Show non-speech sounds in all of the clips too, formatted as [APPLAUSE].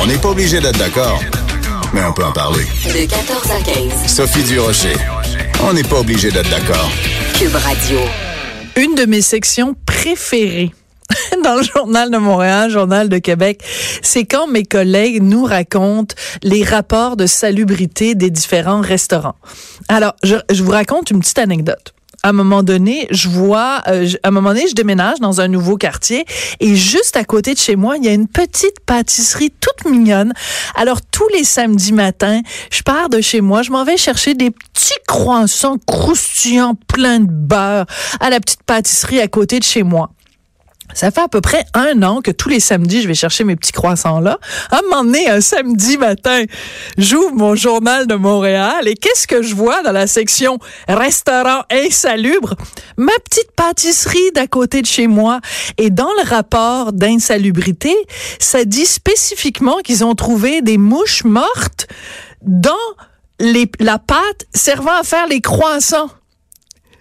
On n'est pas obligé d'être d'accord, mais on peut en parler. De 14 à 15. Sophie Durocher. On n'est pas obligé d'être d'accord. Cube Radio. Une de mes sections préférées [LAUGHS] dans le journal de Montréal, journal de Québec, c'est quand mes collègues nous racontent les rapports de salubrité des différents restaurants. Alors, je, je vous raconte une petite anecdote à un moment donné, je vois, euh, un moment donné, je déménage dans un nouveau quartier et juste à côté de chez moi, il y a une petite pâtisserie toute mignonne. Alors tous les samedis matins, je pars de chez moi, je m'en vais chercher des petits croissants croustillants pleins de beurre à la petite pâtisserie à côté de chez moi. Ça fait à peu près un an que tous les samedis, je vais chercher mes petits croissants-là. À un moment donné, un samedi matin, j'ouvre mon journal de Montréal et qu'est-ce que je vois dans la section restaurant insalubre? Ma petite pâtisserie d'à côté de chez moi. Et dans le rapport d'insalubrité, ça dit spécifiquement qu'ils ont trouvé des mouches mortes dans la pâte servant à faire les croissants.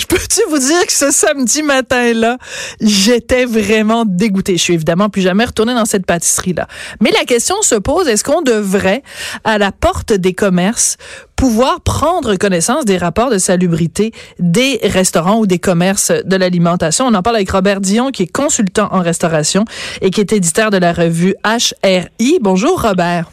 Je peux-tu vous dire que ce samedi matin-là, j'étais vraiment dégoûtée? Je suis évidemment plus jamais retournée dans cette pâtisserie-là. Mais la question se pose, est-ce qu'on devrait, à la porte des commerces, pouvoir prendre connaissance des rapports de salubrité des restaurants ou des commerces de l'alimentation? On en parle avec Robert Dion, qui est consultant en restauration et qui est éditeur de la revue HRI. Bonjour, Robert.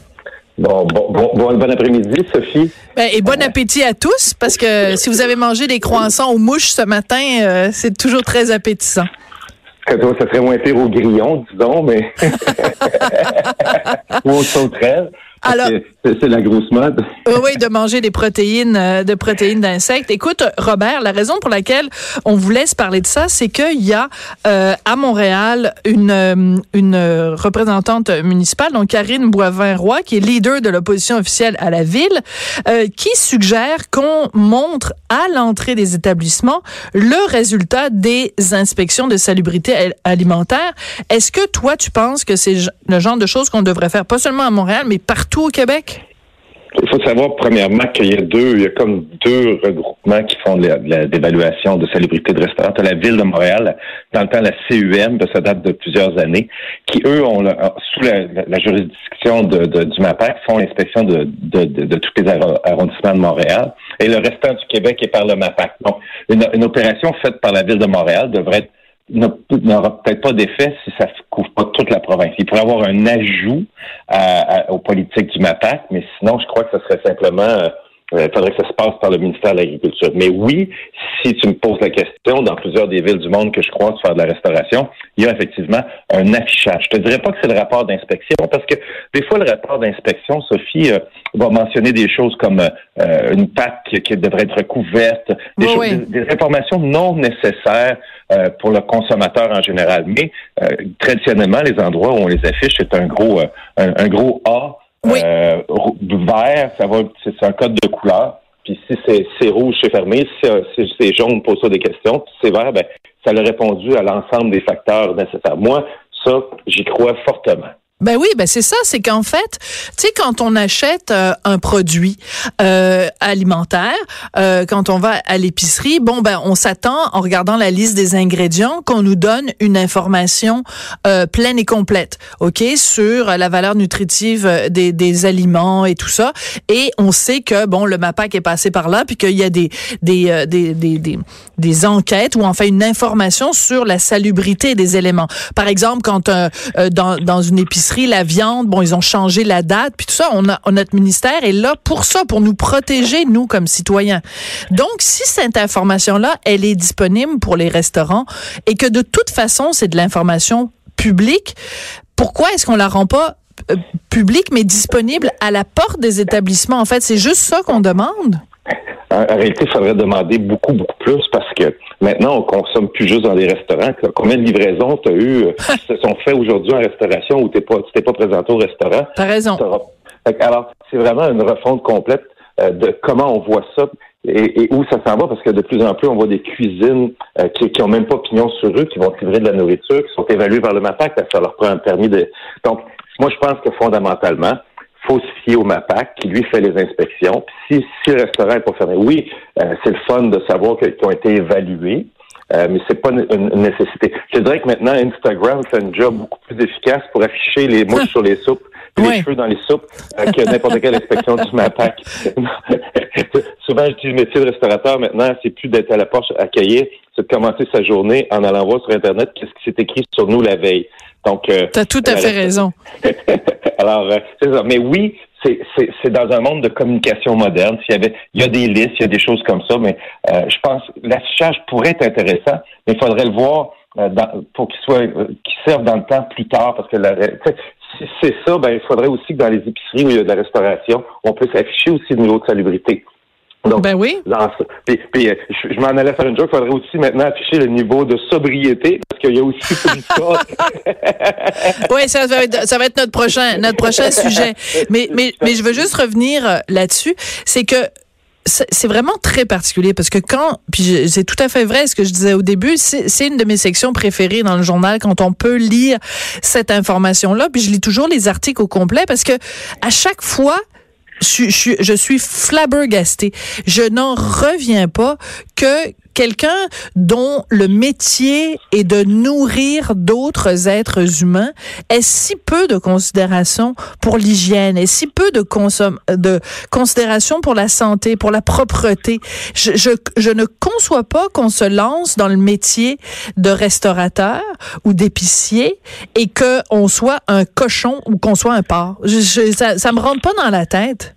Bon, bon, bon, bon, après-midi, Sophie. Ben, et bon appétit à tous, parce que si vous avez mangé des croissants aux mouches ce matin, euh, c'est toujours très appétissant. ça serait moins pire au grillon, disons, mais. [LAUGHS] [LAUGHS] Ou au sauterelle. Alors, c'est la grosse mode. oui, de manger des protéines, euh, de protéines d'insectes. Écoute, Robert, la raison pour laquelle on vous laisse parler de ça, c'est qu'il y a euh, à Montréal une euh, une représentante municipale, donc Karine Boivin-Roy, qui est leader de l'opposition officielle à la ville, qui suggère qu'on montre à l'entrée des établissements le résultat des inspections de salubrité alimentaire. Est-ce que toi, tu penses que c'est le genre de choses qu'on devrait faire, pas seulement à Montréal, mais partout au Québec? Il faut savoir, premièrement, qu'il y a deux, il y a comme deux regroupements qui font l'évaluation de salubrité de restaurants. la Ville de Montréal, dans le temps, la CUM, ça date de plusieurs années, qui, eux, ont sous la, juridiction de, du MAPAC, font l'inspection de, de, tous les arrondissements de Montréal. Et le restant du Québec est par le MAPAC. Donc, une, une opération faite par la Ville de Montréal devrait être n'aura peut-être pas d'effet si ça ne couvre pas toute la province. Il pourrait avoir un ajout aux politiques du MAPAC, mais sinon, je crois que ce serait simplement euh, il faudrait que ça se passe par le ministère de l'Agriculture. Mais oui, si tu me poses la question, dans plusieurs des villes du monde que je crois faire de la restauration, il y a effectivement un affichage. Je te dirais pas que c'est le rapport d'inspection, parce que des fois, le rapport d'inspection, Sophie, euh, va mentionner des choses comme euh, une pâte qui, devrait être recouverte, des, informations non nécessaires euh, pour le consommateur en général. Mais traditionnellement, les endroits où on les affiche, c'est un gros, un, gros A Euh, vert, ça va, c'est un code de couleur. Puis si c'est rouge, c'est fermé. Si c'est jaune, pose ça des questions. Si c'est vert, ben, ça a répondu à l'ensemble des facteurs nécessaires. Moi, ça, j'y crois fortement. Ben oui, ben c'est ça, c'est qu'en fait, tu sais, quand on achète euh, un produit euh, alimentaire, euh, quand on va à l'épicerie, bon ben on s'attend en regardant la liste des ingrédients qu'on nous donne une information euh, pleine et complète, ok, sur la valeur nutritive des, des aliments et tout ça, et on sait que bon le MAPAC est passé par là, puis qu'il y a des des, des des, des des enquêtes ou enfin une information sur la salubrité des éléments. Par exemple, quand dans dans une épicerie la viande, bon, ils ont changé la date, puis tout ça. On a, notre ministère est là pour ça, pour nous protéger, nous, comme citoyens. Donc, si cette information-là, elle est disponible pour les restaurants et que de toute façon, c'est de l'information publique, pourquoi est-ce qu'on la rend pas euh, publique, mais disponible à la porte des établissements? En fait, c'est juste ça qu'on demande? En, réalité, il faudrait demander beaucoup, beaucoup plus parce que maintenant, on consomme plus juste dans des restaurants. Combien de livraisons tu as eu euh, [LAUGHS] qui se sont faites aujourd'hui en restauration où tu pas, t'es pas présenté au restaurant? T'as raison. Alors, c'est vraiment une refonte complète euh, de comment on voit ça et, où ça s'en va parce que de plus en plus, on voit des cuisines euh, qui, qui ont même pas pignon sur eux, qui vont livrer de la nourriture, qui sont évaluées par le MAPAC, ça leur prend un permis de... Donc, moi, je pense que fondamentalement, faut se fier au MAPAC qui lui fait les inspections. si, si le restaurant n'est pas fermé, oui, euh, c'est le fun de savoir qu'ils ont été évalués. Euh, mais c'est pas une, nécessité. Je dirais que maintenant, Instagram fait un job beaucoup plus efficace pour afficher les mouches [LAUGHS] sur les soupes puis les cheveux dans les soupes euh, que n'importe quelle inspection du MAPAC. [LAUGHS] Souvent, je dis le métier de restaurateur maintenant, c'est plus d'être à la porte à cueillir, c'est de commencer sa journée en allant voir sur Internet qu'est-ce qui s'est écrit sur nous la veille. Donc, euh, tu as tout à fait raison. [LAUGHS] Alors, euh, c'est ça. Mais oui, c'est dans un monde de communication moderne. S'il y avait, il y a des listes, il y a des choses comme ça, mais euh, je pense l'affichage pourrait être intéressant, mais il faudrait le voir euh, dans, pour qu'il soit, euh, qu'il serve dans le temps plus tard, parce que la, si c'est ça, ben il faudrait aussi que dans les épiceries où il y a de la restauration, on puisse afficher aussi le niveau de salubrité. Donc, ben oui. puis, puis, je, m'en allais faire une joke. Il faudrait aussi maintenant afficher le niveau de sobriété parce qu'il y a aussi [LAUGHS] ça. [LAUGHS] oui, ça va, être, ça va être notre prochain, notre prochain sujet. Mais, mais, mais je veux juste revenir euh, là-dessus. C'est que c'est vraiment très particulier parce que quand, puis c'est tout à fait vrai ce que je disais au début, c'est une de mes sections préférées dans le journal quand on peut lire cette information-là. Puis je lis toujours les articles au complet parce que à chaque fois, je, suis flabbergastée. Je n'en reviens pas que quelqu'un dont le métier est de nourrir d'autres êtres humains ait si peu de considération pour l'hygiène? Et si peu de, de considération pour la santé, pour la propreté? Je, je, je ne conçois pas qu'on se lance dans le métier de restaurateur ou d'épicier et qu'on soit un cochon ou qu'on soit un porc. Je, ça, ça me rentre pas dans la tête.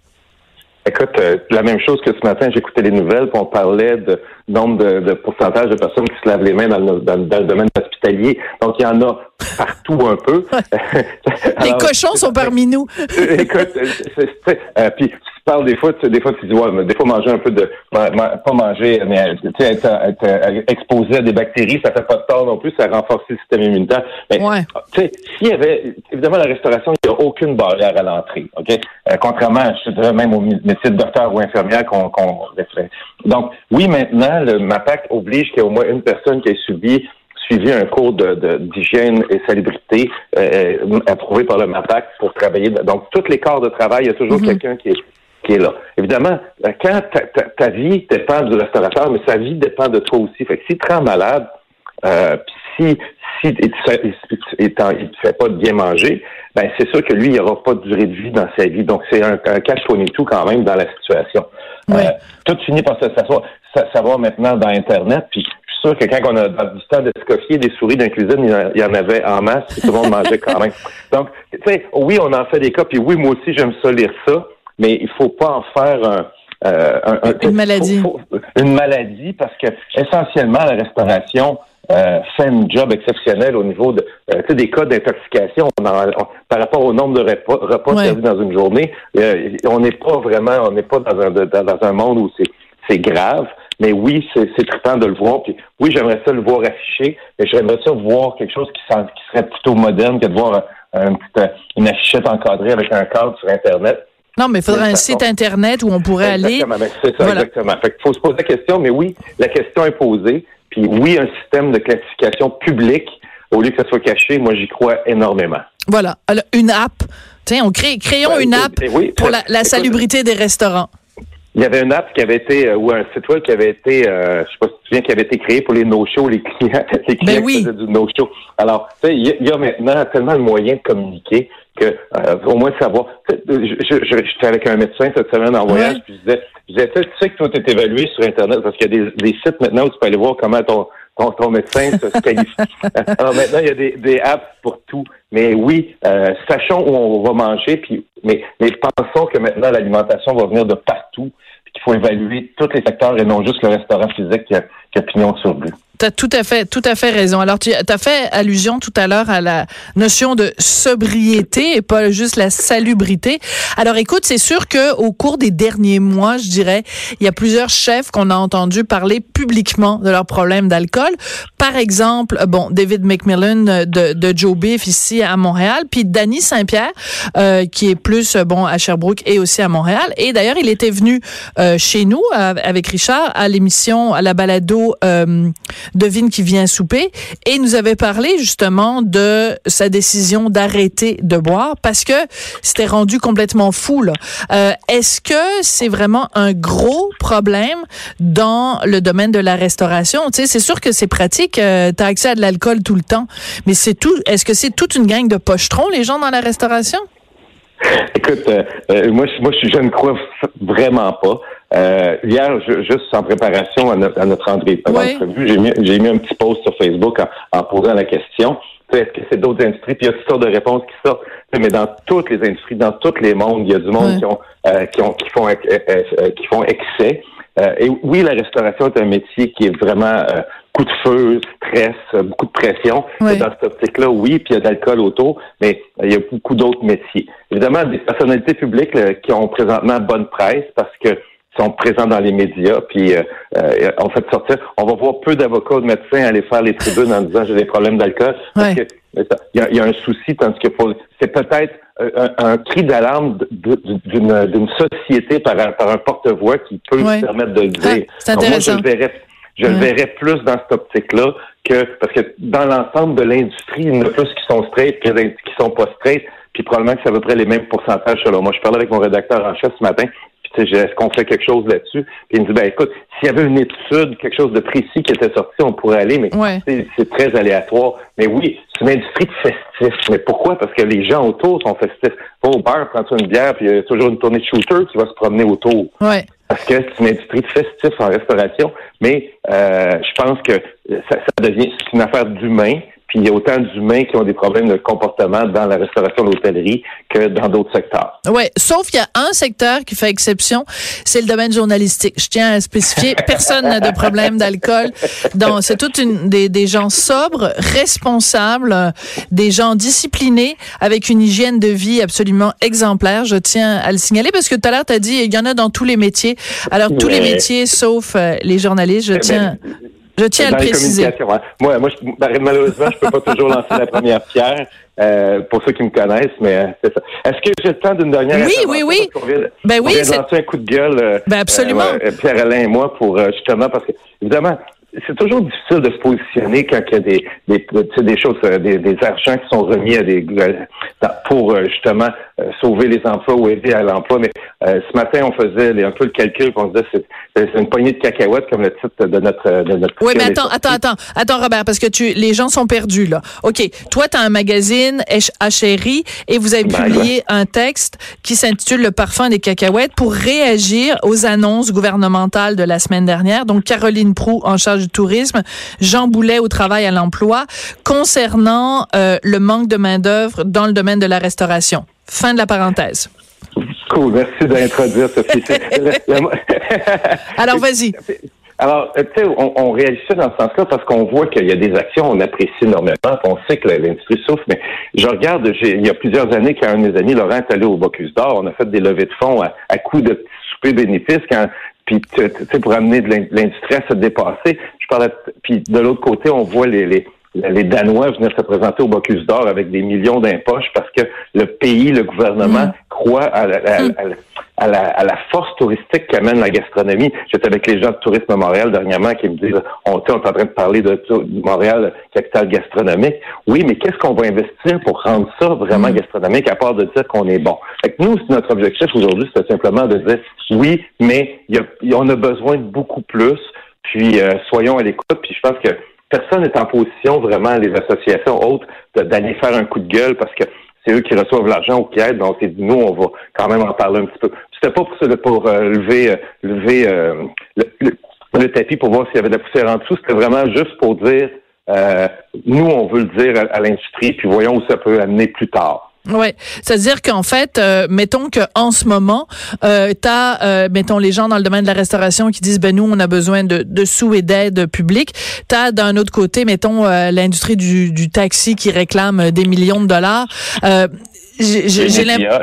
Écoute, euh, la même chose que ce matin, j'écoutais les nouvelles, puis on parlait de nombre de, de, pourcentage de personnes qui se lavent les mains dans le, dans, le domaine hospitalier. Donc, il y en a partout un peu. [LAUGHS] les cochons sont parmi nous. [LAUGHS] écoute, euh, puis parles des fois, tu, des fois tu dis ouais, mais des fois manger un peu de pas manger, mais tu être, être, exposé à des bactéries, ça fait pas de tort non plus, ça renforce le système immunitaire. Mais tu sais, s'il y avait évidemment la restauration, il n'y a aucune barrière à l'entrée, ok? Euh, contrairement, je dirais même au métier de docteur ou infirmière qu'on qu'on Donc oui, maintenant le MAPAC oblige qu'il y ait au moins une personne qui ait subi suivi un cours d'hygiène de, et salubrité euh, approuvé par le MAPAC pour travailler. Donc, tous les corps de travail, il y a toujours mm-hmm. quelqu'un qui est qui est là. Évidemment, quand ta, vie dépend du restaurateur, mais sa vie dépend de toi aussi. Fait que s'il te rend malade, euh, si si il ne fait pas de bien manger, ben c'est sûr que lui, il n'aura pas de durée de vie dans sa vie. Donc, c'est un, un cache tout quand même dans la situation. Euh, tout finit par se savoir maintenant dans Internet. Puis, je suis sûr que quand on a dans du temps de se des souris dans la cuisine, il y en avait en masse, tout le monde mangeait quand même. [LAUGHS] Donc, tu sais, oui, on en fait des cas, puis oui, moi aussi, j'aime ça lire ça mais il faut pas en faire un, euh, une maladie. une maladie parce que essentiellement la restauration euh, fait un job exceptionnel au niveau de euh, des cas d'intoxication par rapport au nombre de repas, repas servis dans une journée. Euh, on n'est pas vraiment, on n'est pas dans un, dans, un monde où c'est c'est grave. Mais oui, c'est trippant de le voir. Puis oui, j'aimerais ça le voir affiché, mais j'aimerais ça voir quelque chose qui, qui serait plutôt moderne que de voir un, une affichette encadrée avec un cadre sur Internet. Non, mais il faudrait un site Internet où on pourrait aller. C'est ça, exactement. Fait faut se poser la question, mais oui, la question est posée. Puis oui, un système de classification publique, au lieu que ça soit caché, moi, j'y crois énormément. Voilà. Alors, une app. Tiens, on crée, créons une app pour la, salubrité des restaurants. Il y avait une app qui avait été, euh, ou un site web qui avait été, euh, je sais pas si tu te souviens, qui avait été créé pour les no-shows, les clients, [LAUGHS] les clients ben qui faisaient du no-show. Alors, tu sais, il y, a maintenant tellement de moyens de communiquer que euh, au moins savoir. J'étais avec un médecin cette semaine en voyage, puis je disais, je disais, tu sais que tout est évalué sur Internet parce qu'il y a des, des, sites maintenant où tu peux aller voir comment ton ton, ton médecin se [LAUGHS] qualifie. Alors maintenant, il y a des, des apps pour tout. Mais oui, euh, sachons où on va manger, puis mais, mais pensons que maintenant l'alimentation va venir de partout, puis qu'il faut évaluer tous les secteurs et non juste le restaurant physique qui a, qui a pignon sur rue. Tu as tout à fait, tout à fait raison. Alors, tu as fait allusion tout à l'heure à la notion de sobriété et pas juste la salubrité. Alors, écoute, c'est sûr que au cours des derniers mois, je dirais, il y a plusieurs chefs qu'on a entendu parler publiquement de leurs problèmes d'alcool. Par exemple, bon, David McMillan de, de Joe Beef ici à Montréal, puis Danny Saint-Pierre, euh, qui est plus, bon, à Sherbrooke et aussi à Montréal. Et d'ailleurs, il était venu euh, chez nous avec Richard à l'émission, à la balado euh, Devine qui vient souper et nous avait parlé justement de sa décision d'arrêter de boire parce que c'était rendu complètement fou. Euh, Est-ce que c'est vraiment un gros problème dans le domaine de la restauration? Tu sais, c'est sûr que c'est pratique, euh, tu accès à de l'alcool tout le temps, mais c'est tout. Est-ce que c'est toute une gang de pochetrons, les gens dans la restauration? Écoute, euh, euh, moi, moi, je ne crois vraiment pas. Euh, hier, je, juste en préparation à notre, à notre entrevue, j'ai mis, mis un petit post sur Facebook en, en posant la question. Est-ce que c'est d'autres industries? Puis il y a toutes sortes de réponses qui sortent. Mais dans toutes les industries, dans tous les mondes, il y a du monde qui, ont, euh, qui, ont, qui, font, qui font excès. et oui, la restauration est un métier qui est vraiment coup de feu, stress, beaucoup de pression. Dans cette optique-là, oui, puis il y a de l'alcool autour, mais il y a beaucoup d'autres métiers. Évidemment, des personnalités publiques qui ont présentement bonne presse parce que sont présents dans les médias, puis euh, euh, on fait sortir. On va voir peu d'avocats ou de médecins aller faire les tribunes en disant j'ai des problèmes d'alcool. Parce que il y, a, un souci, tandis que c'est peut-être un, cri d'alarme d'une société par un, par un porte-voix qui peut se permettre de le dire. moi, je le verrais, je le verrais plus dans cette optique-là que parce que dans l'ensemble de l'industrie, il y en a plus qui sont straight que qui sont pas straight, puis probablement que c'est à peu près les mêmes pourcentages selon moi. Je parlais avec mon rédacteur en chef ce matin, est-ce qu'on fait quelque chose là-dessus? Puis il me dit, ben écoute, s'il y avait une étude, quelque chose de précis qui était sorti, on pourrait aller, mais c'est très aléatoire. Mais oui, c'est une industrie de festif. Mais pourquoi? Parce que les gens autour sont festifs. Va au bar, prends une bière, puis il y a toujours une tournée de shooter qui va se promener autour. Ouais. Parce que c'est une industrie de festif en restauration, mais euh, je pense que ça, ça devient une affaire d'humain. Puis il y a autant d'humains qui ont des problèmes de comportement dans la restauration, l'hôtellerie que dans d'autres secteurs. Oui, sauf qu'il y a un secteur qui fait exception, c'est le domaine journalistique. Je tiens à spécifier, [LAUGHS] personne n'a de problème d'alcool. Donc c'est toute une des, des gens sobres, responsables, des gens disciplinés avec une hygiène de vie absolument exemplaire. Je tiens à le signaler parce que tout à l'heure tu as dit il y en a dans tous les métiers. Alors tous les métiers sauf euh, les journalistes, je eh ben, tiens je tiens à le préciser. Hein. Moi, moi ben, malheureusement, je peux pas toujours lancer la première pierre. Euh, pour ceux qui me connaissent, mais euh, c'est ça. Est-ce que j'ai le temps d'une dernière Oui, oui, oui. ben oui, c'est un coup de gueule. Euh, ben absolument. Pierre-Alain et moi pour justement parce que évidemment, c'est toujours difficile de se positionner quand il y a des, des, des choses, euh, des, des argents qui sont remis à des euh, pour euh, justement sauver les emplois ou aider à l'emploi. Mais ce matin, on faisait un peu le calcul, on disait c'est, c'est une poignée de cacahuètes comme le titre de notre de notre. Oui, mais attends, attends, attends, attends, Robert, parce que tu les gens sont perdus là. Ok, toi, tu as un magazine Chéri et vous avez ben, publié un texte qui s'intitule Le parfum des cacahuètes pour réagir aux annonces gouvernementales de la semaine dernière. Donc Caroline Prou en charge du tourisme, Jean Boulet au travail à l'emploi, concernant euh, le manque de main-d'œuvre dans le domaine de la restauration. Fin de la parenthèse. Cool, merci d'introduire Sophie. [LAUGHS] [LAUGHS] Alors, vas-y. Alors, tu sais, on, on, réagit ça dans ce sens-là parce qu'on voit qu'il y a des actions, on apprécie énormément, on sait que l'industrie souffre, mais je regarde, il y a plusieurs années, quand un de mes amis, Laurent, est allé au Bocuse d'Or, on a fait des levées de fonds à, à coups de petits soupers bénéfices quand puis tu sais pour amener de l'industrie à se dépasser. Je parlais puis de l'autre côté, on voit les, les les Danois venir se présenter au Bocuse d'Or avec des millions d'impoches parce que le pays, le gouvernement croit à la, à, la, à, la, force touristique qu'amène la gastronomie. J'étais avec les gens de Tourisme Montréal dernièrement qui me disent on, on est en train de parler de, Montréal, capitale gastronomique. Oui, mais qu'est-ce qu'on va investir pour rendre ça vraiment mm. gastronomique à part de dire qu'on est bon? Fait que nous, notre objectif aujourd'hui, c'est simplement de dire oui, mais y a, on a besoin de beaucoup plus. Puis euh, soyons à l'écoute. Puis je pense que personne n'est en position vraiment, les associations autres, d'aller faire un coup de gueule parce que c'est eux qui reçoivent l'argent ou qui aident. Donc, c'est nous, on va quand même en parler un petit peu. C'était pas pour, pour euh, lever, euh, lever euh, le, tapis pour voir s'il y avait de la poussière en dessous. C'était vraiment juste pour dire, nous, on veut le dire à l'industrie, puis voyons où ça peut amener plus tard. Ouais, c'est-à-dire qu'en fait, euh, mettons que en ce moment, euh, t'as, euh, mettons les gens dans le domaine de la restauration qui disent ben nous on a besoin de, de sous et d'aide publique. T'as d'un autre côté, mettons euh, l'industrie du, du taxi qui réclame des millions de dollars. Les, médias,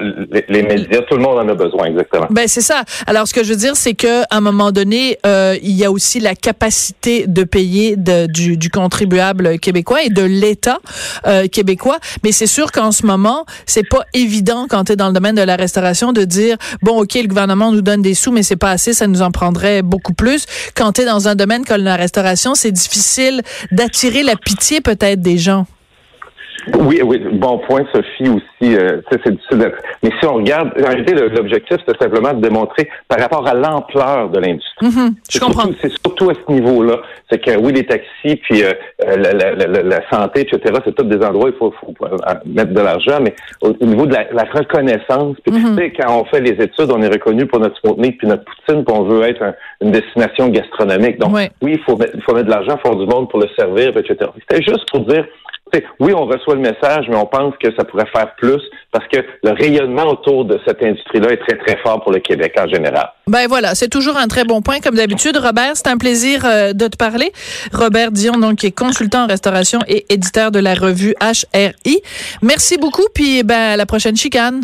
les, médias, tout le monde en a besoin, exactement. Ben c'est ça. Alors ce que je veux dire, c'est que à un moment donné, euh, il y a aussi la capacité de payer de, du, du, contribuable québécois et de l'État euh, québécois. Mais c'est sûr qu'en ce moment, c'est pas évident quand tu es dans le domaine de la restauration de dire bon, ok, le gouvernement nous donne des sous, mais c'est pas assez, ça nous en prendrait beaucoup plus. Quand tu es dans un domaine comme la restauration, c'est difficile d'attirer la pitié peut-être des gens. Oui, oui, bon point, Sophie aussi. Euh, c'est difficile Mais si on regarde, en réalité, l'objectif, c'est simplement de démontrer par rapport à l'ampleur de l'industrie. Mm-hmm. je comprends. C'est surtout à ce niveau-là. C'est que oui, les taxis, puis euh, la, la, la, la, santé, etc., c'est tous des endroits où il faut, faut mettre de l'argent, mais au, niveau de la, reconnaissance, puis tu mm-hmm. sais, quand on fait les études, on est reconnu pour notre Sputnik puis notre poutine, puis on veut être une destination gastronomique. Donc, oui, il faut mettre, il faut mettre de l'argent, il faut du monde pour le servir, etc. C'était juste pour dire oui, on reçoit le message, mais on pense que ça pourrait faire plus parce que le rayonnement autour de cette industrie-là est très, très fort pour le Québec en général. Ben voilà, c'est toujours un très bon point, comme d'habitude. Robert, c'est un plaisir euh, de te parler. Robert Dion, donc, qui est consultant en restauration et éditeur de la revue HRI. Merci beaucoup, puis ben, à la prochaine chicane.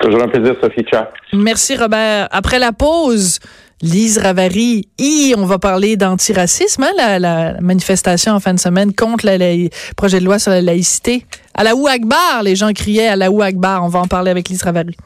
Toujours un plaisir, Sophie. Ciao. Merci, Robert. Après la pause, Lise Ravary, on va parler d'antiracisme, hein, la, manifestation en fin de semaine contre le projet de loi sur la laïcité. À la Akbar, les gens criaient à la Akbar. On va en parler avec Lise Ravary.